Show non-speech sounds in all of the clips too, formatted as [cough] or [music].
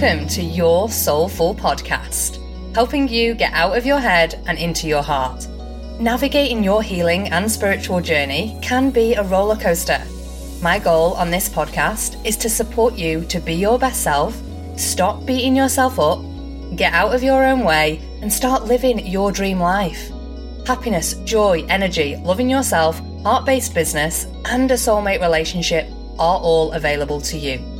Welcome to Your Soulful Podcast, helping you get out of your head and into your heart. Navigating your healing and spiritual journey can be a roller coaster. My goal on this podcast is to support you to be your best self, stop beating yourself up, get out of your own way, and start living your dream life. Happiness, joy, energy, loving yourself, heart based business, and a soulmate relationship are all available to you.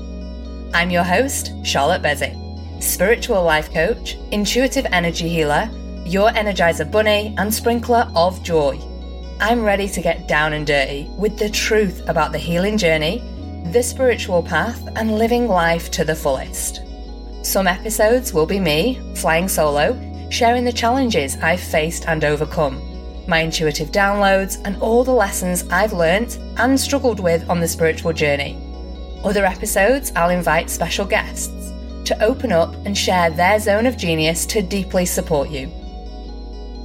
I'm your host, Charlotte Beswick, spiritual life coach, intuitive energy healer, your energizer bunny, and sprinkler of joy. I'm ready to get down and dirty with the truth about the healing journey, the spiritual path, and living life to the fullest. Some episodes will be me, flying solo, sharing the challenges I've faced and overcome, my intuitive downloads, and all the lessons I've learnt and struggled with on the spiritual journey. Other episodes, I'll invite special guests to open up and share their zone of genius to deeply support you.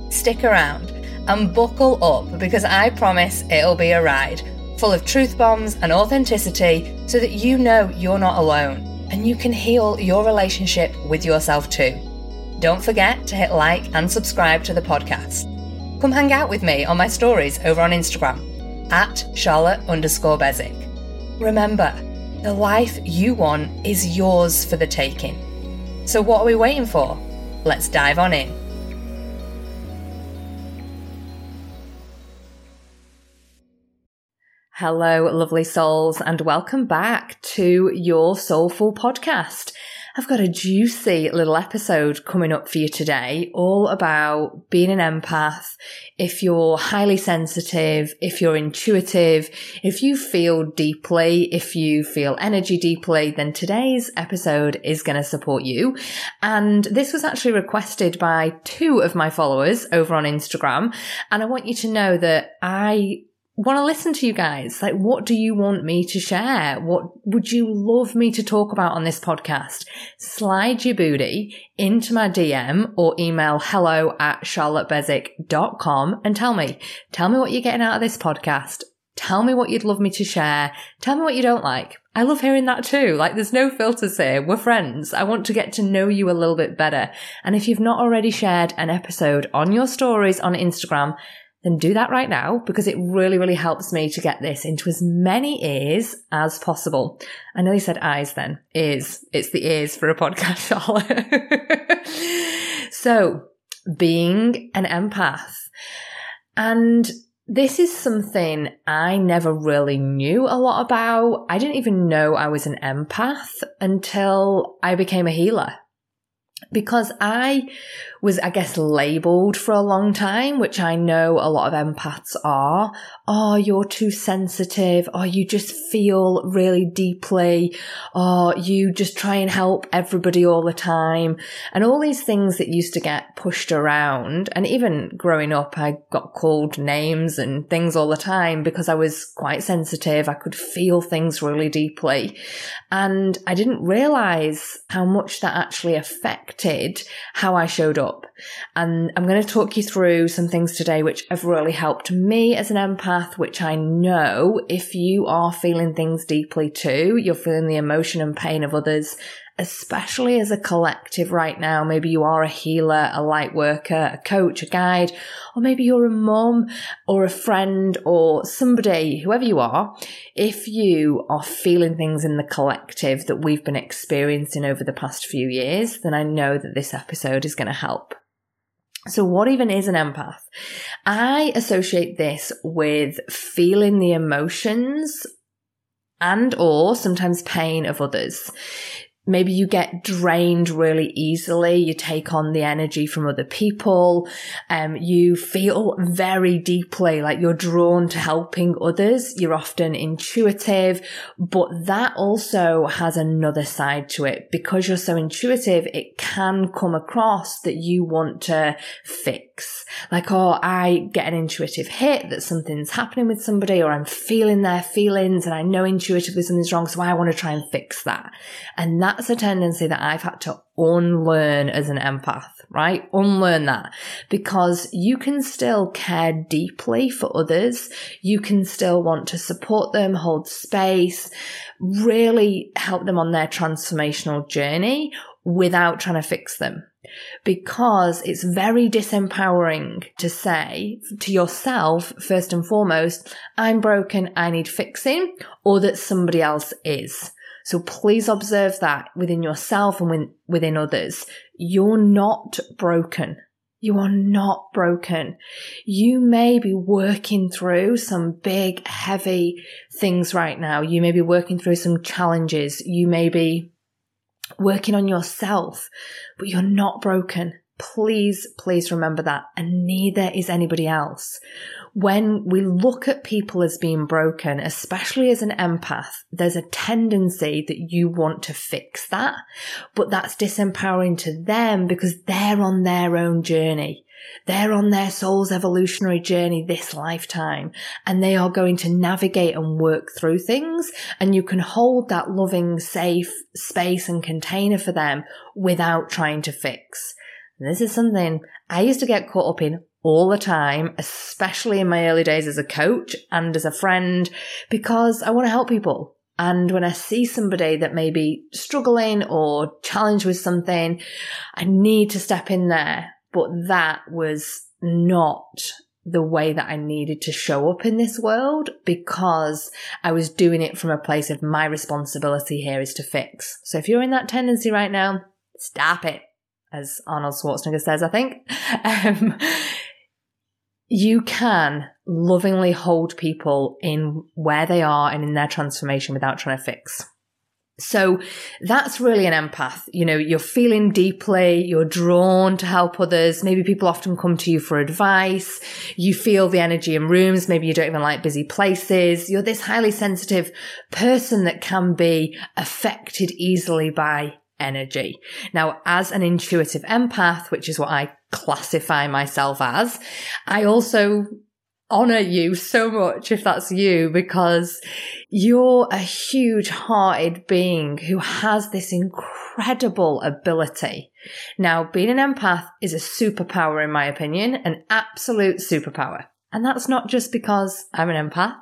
Stick around and buckle up because I promise it'll be a ride full of truth bombs and authenticity so that you know you're not alone and you can heal your relationship with yourself too. Don't forget to hit like and subscribe to the podcast. Come hang out with me on my stories over on Instagram at Charlotte underscore Beswick. Remember, the life you want is yours for the taking. So, what are we waiting for? Let's dive on in. Hello, lovely souls, and welcome back to your Soulful Podcast. I've got a juicy little episode coming up for you today, all about being an empath. If you're highly sensitive, if you're intuitive, if you feel deeply, if you feel energy deeply, then today's episode is going to support you. And this was actually requested by two of my followers over on Instagram. And I want you to know that I want to listen to you guys. Like, what do you want me to share? What would you love me to talk about on this podcast? Slide your booty into my DM or email hello at charlottebeswick.com and tell me, tell me what you're getting out of this podcast. Tell me what you'd love me to share. Tell me what you don't like. I love hearing that too. Like there's no filters here. We're friends. I want to get to know you a little bit better. And if you've not already shared an episode on your stories on Instagram, then do that right now because it really, really helps me to get this into as many ears as possible. I know you said eyes then. Ears. It's the ears for a podcast, [laughs] so being an empath and this is something I never really knew a lot about. I didn't even know I was an empath until I became a healer because I was, I guess, labeled for a long time, which I know a lot of empaths are. Oh, you're too sensitive. Oh, you just feel really deeply. Oh, you just try and help everybody all the time. And all these things that used to get pushed around. And even growing up, I got called names and things all the time because I was quite sensitive. I could feel things really deeply. And I didn't realize how much that actually affected how I showed up up. And I'm going to talk you through some things today which have really helped me as an empath, which I know if you are feeling things deeply too, you're feeling the emotion and pain of others, especially as a collective right now. Maybe you are a healer, a light worker, a coach, a guide, or maybe you're a mom or a friend or somebody, whoever you are. If you are feeling things in the collective that we've been experiencing over the past few years, then I know that this episode is going to help. So what even is an empath? I associate this with feeling the emotions and or sometimes pain of others maybe you get drained really easily. You take on the energy from other people. Um, you feel very deeply like you're drawn to helping others. You're often intuitive, but that also has another side to it. Because you're so intuitive, it can come across that you want to fix fix. Like, oh, I get an intuitive hit that something's happening with somebody or I'm feeling their feelings and I know intuitively something's wrong. So I want to try and fix that. And that's a tendency that I've had to unlearn as an empath, right? Unlearn that because you can still care deeply for others. You can still want to support them, hold space, really help them on their transformational journey without trying to fix them. Because it's very disempowering to say to yourself, first and foremost, I'm broken, I need fixing, or that somebody else is. So please observe that within yourself and within others. You're not broken. You are not broken. You may be working through some big, heavy things right now. You may be working through some challenges. You may be working on yourself, but you're not broken. Please, please remember that. And neither is anybody else. When we look at people as being broken, especially as an empath, there's a tendency that you want to fix that, but that's disempowering to them because they're on their own journey. They're on their soul's evolutionary journey this lifetime and they are going to navigate and work through things. And you can hold that loving, safe space and container for them without trying to fix. And this is something I used to get caught up in all the time, especially in my early days as a coach and as a friend, because I want to help people. And when I see somebody that may be struggling or challenged with something, I need to step in there but that was not the way that I needed to show up in this world because I was doing it from a place of my responsibility here is to fix. So if you're in that tendency right now, stop it, as Arnold Schwarzenegger says, I think. [laughs] Um, you can lovingly hold people in where they are and in their transformation without trying to fix. So that's really an empath. You know, you're feeling deeply, you're drawn to help others. Maybe people often come to you for advice. You feel the energy in rooms. Maybe you don't even like busy places. You're this highly sensitive person that can be affected easily by energy. Now, as an intuitive empath, which is what I classify myself as, I also honor you so much if that's you because you're a huge hearted being who has this incredible ability. Now, being an empath is a superpower in my opinion, an absolute superpower. And that's not just because I'm an empath.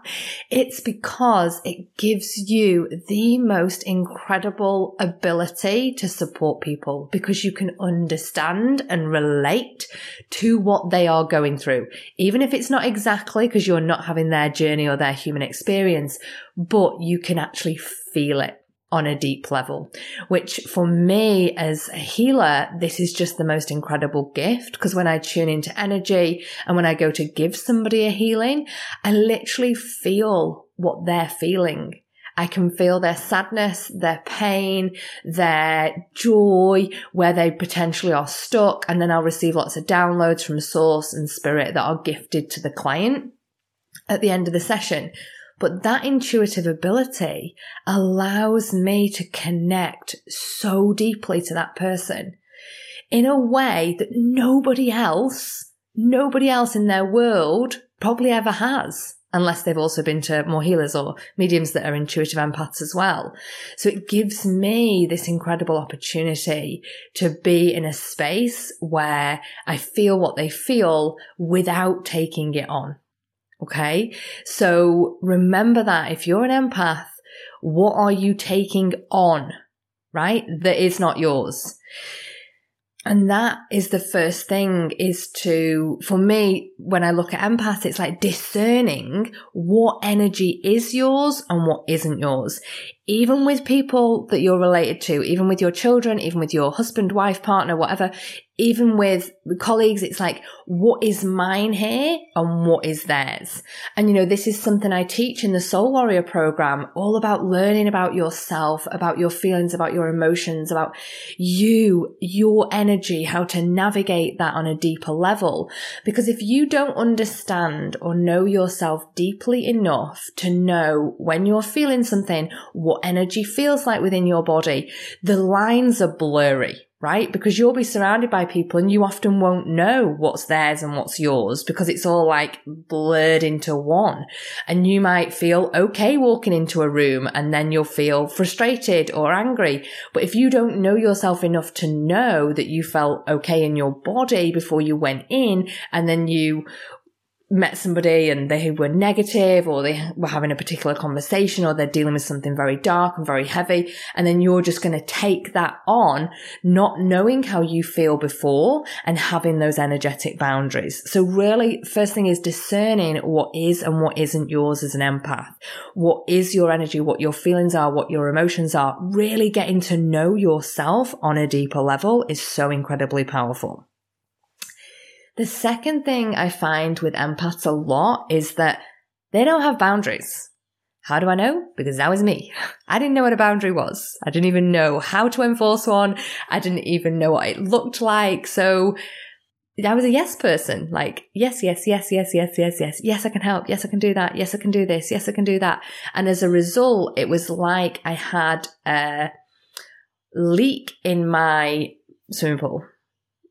It's because it gives you the most incredible ability to support people because you can understand and relate to what they are going through. Even if it's not exactly because you're not having their journey or their human experience, but you can actually feel it on a deep level, which for me as a healer, this is just the most incredible gift. Because when I tune into energy and when I go to give somebody a healing, I literally feel what they're feeling. I can feel their sadness, their pain, their joy, where they potentially are stuck. And then I'll receive lots of downloads from source and spirit that are gifted to the client at the end of the session, but that intuitive ability allows me to connect so deeply to that person in a way that nobody else, nobody else in their world probably ever has. Unless they've also been to more healers or mediums that are intuitive empaths as well. So it gives me this incredible opportunity to be in a space where I feel what they feel without taking it on. Okay. So remember that if you're an empath, what are you taking on? Right? That is not yours. And that is the first thing is to, for me, when I look at empath, it's like discerning what energy is yours and what isn't yours. Even with people that you're related to, even with your children, even with your husband, wife, partner, whatever, even with colleagues, it's like, what is mine here and what is theirs? And you know, this is something I teach in the Soul Warrior program, all about learning about yourself, about your feelings, about your emotions, about you, your energy, how to navigate that on a deeper level. Because if you don't understand or know yourself deeply enough to know when you're feeling something, what energy feels like within your body, the lines are blurry right? Because you'll be surrounded by people and you often won't know what's theirs and what's yours because it's all like blurred into one. And you might feel okay walking into a room and then you'll feel frustrated or angry. But if you don't know yourself enough to know that you felt okay in your body before you went in and then you met somebody and they were negative or they were having a particular conversation or they're dealing with something very dark and very heavy. And then you're just going to take that on, not knowing how you feel before and having those energetic boundaries. So really, first thing is discerning what is and what isn't yours as an empath. What is your energy, what your feelings are, what your emotions are. Really getting to know yourself on a deeper level is so incredibly powerful. The second thing I find with empaths a lot is that they don't have boundaries. How do I know? Because that was me. [laughs] I didn't know what a boundary was. I didn't even know how to enforce one. I didn't even know what it looked like. So I was a yes person. Like, yes, yes, yes, yes, yes, yes, yes. Yes, I can help. Yes, I can do that. Yes, I can do this. Yes, I can do that. And as a result, it was like I had a leak in my swimming pool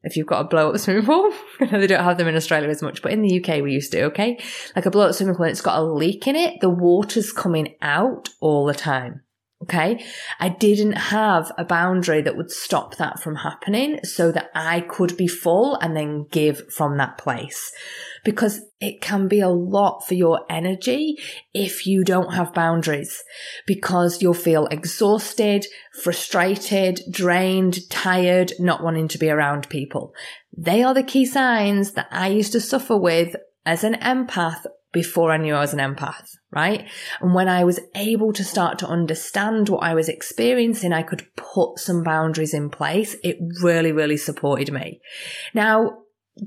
if you've got a blow up swimming pool. [laughs] they don't have them in Australia as much, but in the UK we used to, okay? Like a blow up swimming pool and it's got a leak in it, the water's coming out all the time. Okay. I didn't have a boundary that would stop that from happening so that I could be full and then give from that place because it can be a lot for your energy if you don't have boundaries because you'll feel exhausted, frustrated, drained, tired, not wanting to be around people. They are the key signs that I used to suffer with as an empath before I knew I was an empath, right? And when I was able to start to understand what I was experiencing, I could put some boundaries in place. It really, really supported me. Now,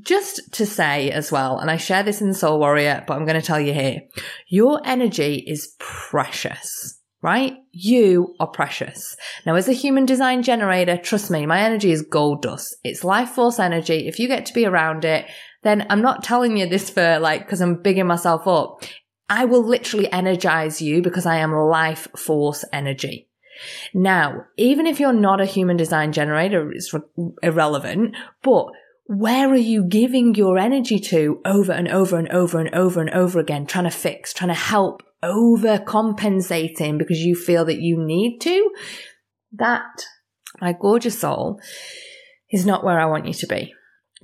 just to say as well, and I share this in Soul Warrior, but I'm going to tell you here, your energy is precious right? You are precious. Now, as a human design generator, trust me, my energy is gold dust. It's life force energy. If you get to be around it, then I'm not telling you this for like, cause I'm bigging myself up. I will literally energize you because I am life force energy. Now, even if you're not a human design generator, it's re- irrelevant, but where are you giving your energy to over and over and over and over and over again, trying to fix, trying to help, overcompensating because you feel that you need to? That, my gorgeous soul, is not where I want you to be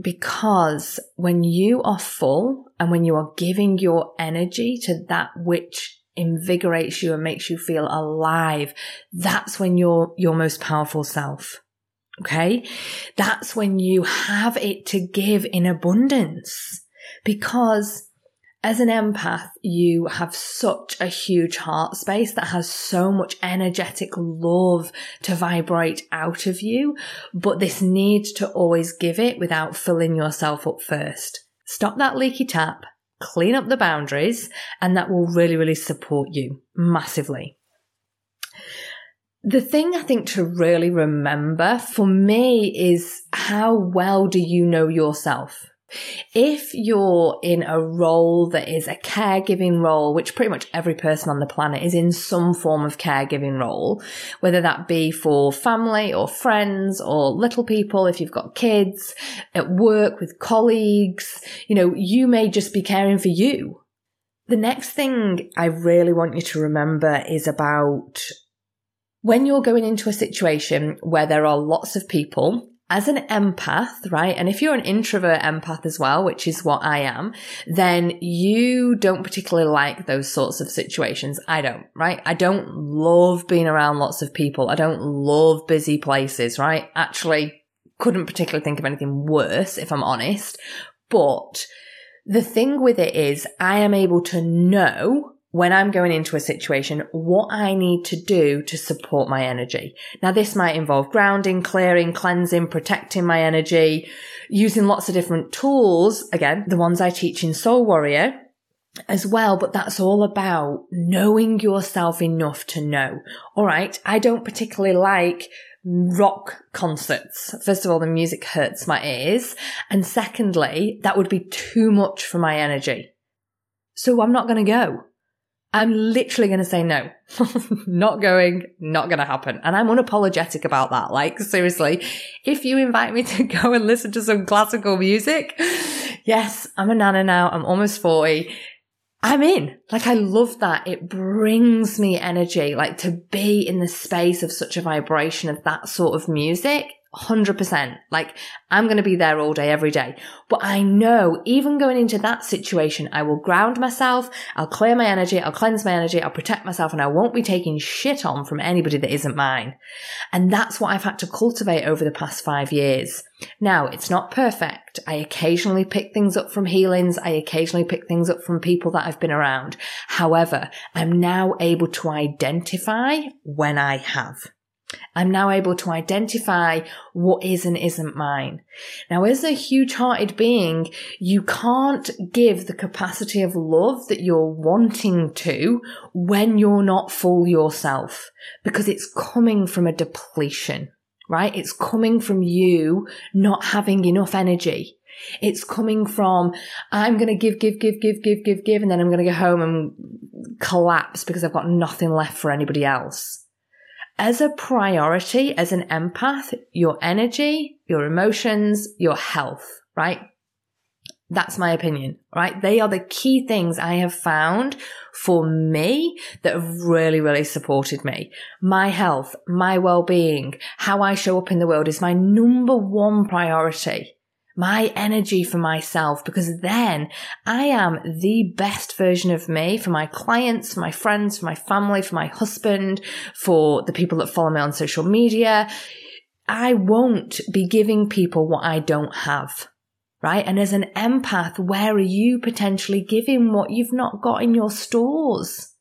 because when you are full and when you are giving your energy to that which invigorates you and makes you feel alive, that's when you're your most powerful self. Okay. That's when you have it to give in abundance because as an empath, you have such a huge heart space that has so much energetic love to vibrate out of you, but this need to always give it without filling yourself up first. Stop that leaky tap, clean up the boundaries, and that will really, really support you massively. The thing I think to really remember for me is how well do you know yourself? If you're in a role that is a caregiving role, which pretty much every person on the planet is in some form of caregiving role, whether that be for family or friends or little people, if you've got kids, at work with colleagues, you know, you may just be caring for you. The next thing I really want you to remember is about when you're going into a situation where there are lots of people as an empath, right? And if you're an introvert empath as well, which is what I am, then you don't particularly like those sorts of situations. I don't, right? I don't love being around lots of people. I don't love busy places, right? Actually, couldn't particularly think of anything worse if I'm honest. But the thing with it is I am able to know when I'm going into a situation, what I need to do to support my energy. Now, this might involve grounding, clearing, cleansing, protecting my energy, using lots of different tools. Again, the ones I teach in Soul Warrior as well, but that's all about knowing yourself enough to know. All right. I don't particularly like rock concerts. First of all, the music hurts my ears. And secondly, that would be too much for my energy. So I'm not going to go. I'm literally going to say no. [laughs] not going, not going to happen. And I'm unapologetic about that. Like, seriously, if you invite me [laughs] to go and listen to some classical music, yes, I'm a nana now. I'm almost 40. I'm in. Like, I love that. It brings me energy. Like, to be in the space of such a vibration of that sort of music 100%. Like, I'm going to be there all day, every day. But I know even going into that situation, I will ground myself. I'll clear my energy. I'll cleanse my energy. I'll protect myself and I won't be taking shit on from anybody that isn't mine. And that's what I've had to cultivate over the past five years. Now, it's not perfect. I occasionally pick things up from healings. I occasionally pick things up from people that I've been around. However, I'm now able to identify when I have. I'm now able to identify what is and isn't mine. Now, as a huge hearted being, you can't give the capacity of love that you're wanting to when you're not full yourself because it's coming from a depletion, right? It's coming from you not having enough energy. It's coming from, I'm going to give, give, give, give, give, give, give, and then I'm going to go home and collapse because I've got nothing left for anybody else as a priority, as an empath, your energy, your emotions, your health, right? That's my opinion, right? They are the key things I have found for me that have really, really supported me. My health, my well-being, how I show up in the world is my number one priority my energy for myself because then I am the best version of me for my clients, for my friends, for my family, for my husband, for the people that follow me on social media. I won't be giving people what I don't have. Right. And as an empath, where are you potentially giving what you've not got in your stores?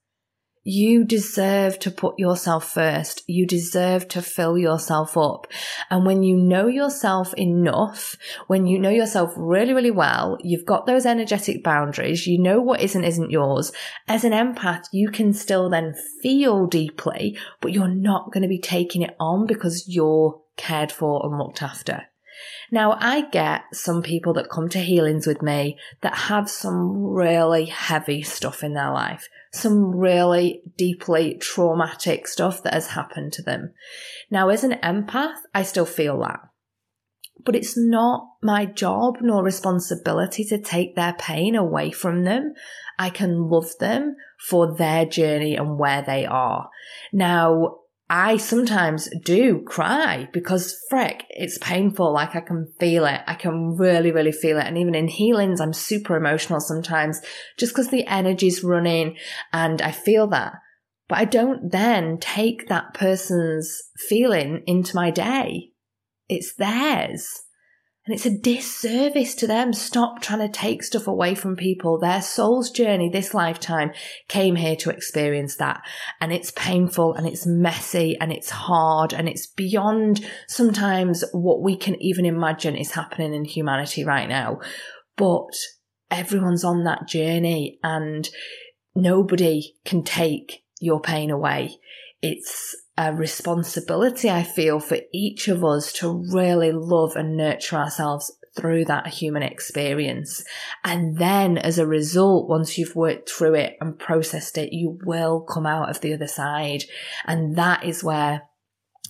You deserve to put yourself first. You deserve to fill yourself up. And when you know yourself enough, when you know yourself really, really well, you've got those energetic boundaries, you know what is and isn't yours. As an empath, you can still then feel deeply, but you're not going to be taking it on because you're cared for and looked after. Now, I get some people that come to healings with me that have some really heavy stuff in their life, some really deeply traumatic stuff that has happened to them. Now, as an empath, I still feel that. But it's not my job nor responsibility to take their pain away from them. I can love them for their journey and where they are. Now, I sometimes do cry because frick, it's painful. Like I can feel it. I can really, really feel it. And even in healings, I'm super emotional sometimes just because the energy's running and I feel that. But I don't then take that person's feeling into my day. It's theirs. And it's a disservice to them. Stop trying to take stuff away from people. Their soul's journey this lifetime came here to experience that. And it's painful and it's messy and it's hard and it's beyond sometimes what we can even imagine is happening in humanity right now. But everyone's on that journey and nobody can take your pain away. It's a responsibility I feel for each of us to really love and nurture ourselves through that human experience. And then as a result, once you've worked through it and processed it, you will come out of the other side. And that is where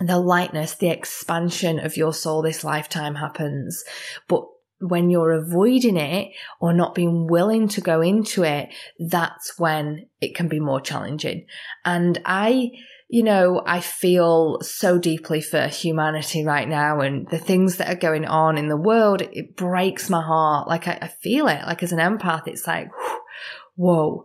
the lightness, the expansion of your soul this lifetime happens. But when you're avoiding it or not being willing to go into it, that's when it can be more challenging. And I, you know, I feel so deeply for humanity right now and the things that are going on in the world. It breaks my heart. Like I, I feel it. Like as an empath, it's like, whoa.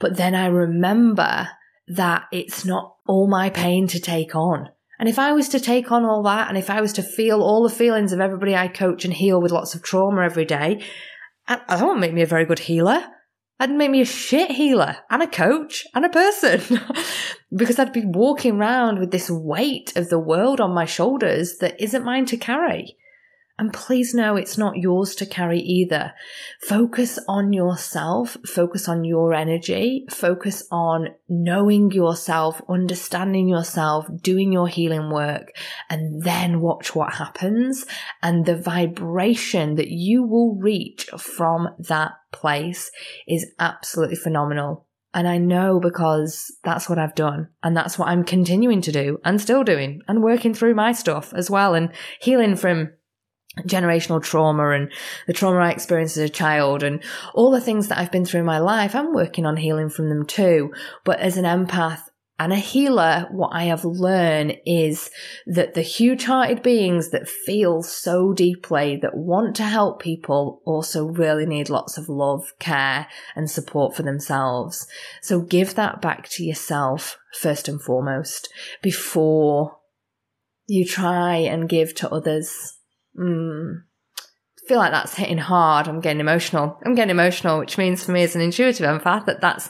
But then I remember that it's not all my pain to take on. And if I was to take on all that and if I was to feel all the feelings of everybody I coach and heal with lots of trauma every day, that won't make me a very good healer. That'd make me a shit healer and a coach and a person [laughs] because I'd be walking around with this weight of the world on my shoulders that isn't mine to carry. And please know it's not yours to carry either. Focus on yourself, focus on your energy, focus on knowing yourself, understanding yourself, doing your healing work, and then watch what happens and the vibration that you will reach from that place is absolutely phenomenal. And I know because that's what I've done. And that's what I'm continuing to do and still doing and working through my stuff as well and healing from generational trauma and the trauma I experienced as a child and all the things that I've been through in my life. I'm working on healing from them too. But as an empath, and a healer, what I have learned is that the huge hearted beings that feel so deeply, that want to help people, also really need lots of love, care, and support for themselves. So give that back to yourself first and foremost before you try and give to others. Mm feel like that's hitting hard. I'm getting emotional. I'm getting emotional, which means for me as an intuitive empath that that's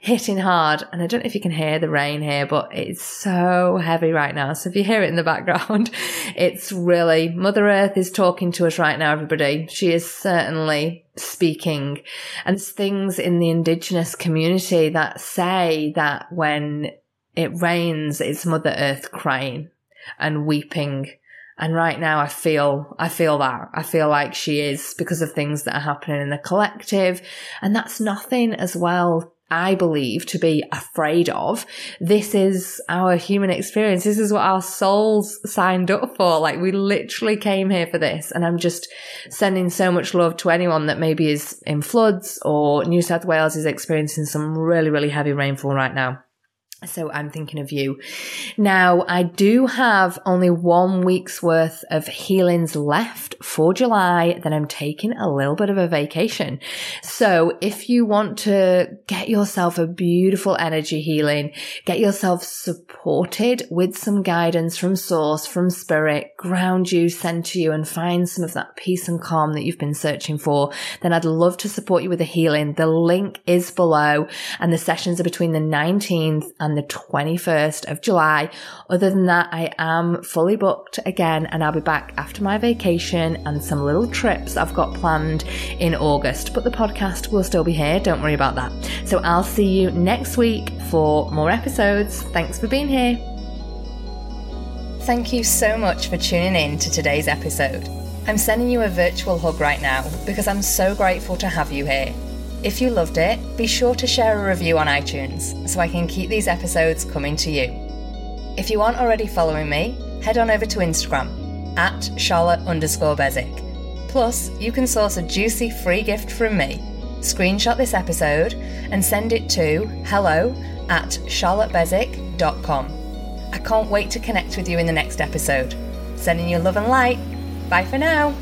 hitting hard. And I don't know if you can hear the rain here, but it's so heavy right now. So if you hear it in the background, [laughs] it's really Mother Earth is talking to us right now, everybody. She is certainly speaking. And there's things in the indigenous community that say that when it rains, it's Mother Earth crying and weeping and right now I feel, I feel that. I feel like she is because of things that are happening in the collective. And that's nothing as well I believe to be afraid of. This is our human experience. This is what our souls signed up for. Like we literally came here for this. And I'm just sending so much love to anyone that maybe is in floods or New South Wales is experiencing some really, really heavy rainfall right now. So I'm thinking of you. Now, I do have only one week's worth of healings left for July. Then I'm taking a little bit of a vacation. So if you want to get yourself a beautiful energy healing, get yourself supported with some guidance from source, from spirit, ground you, center you and find some of that peace and calm that you've been searching for, then I'd love to support you with a healing. The link is below and the sessions are between the 19th the 21st of July. Other than that, I am fully booked again and I'll be back after my vacation and some little trips I've got planned in August. But the podcast will still be here. Don't worry about that. So I'll see you next week for more episodes. Thanks for being here. Thank you so much for tuning in to today's episode. I'm sending you a virtual hug right now because I'm so grateful to have you here. If you loved it, be sure to share a review on iTunes so I can keep these episodes coming to you. If you aren't already following me, head on over to Instagram at Charlotte underscore Beswick. Plus, you can source a juicy free gift from me. Screenshot this episode and send it to hello at charlottebeswick.com. I can't wait to connect with you in the next episode. Sending you love and light. Bye for now.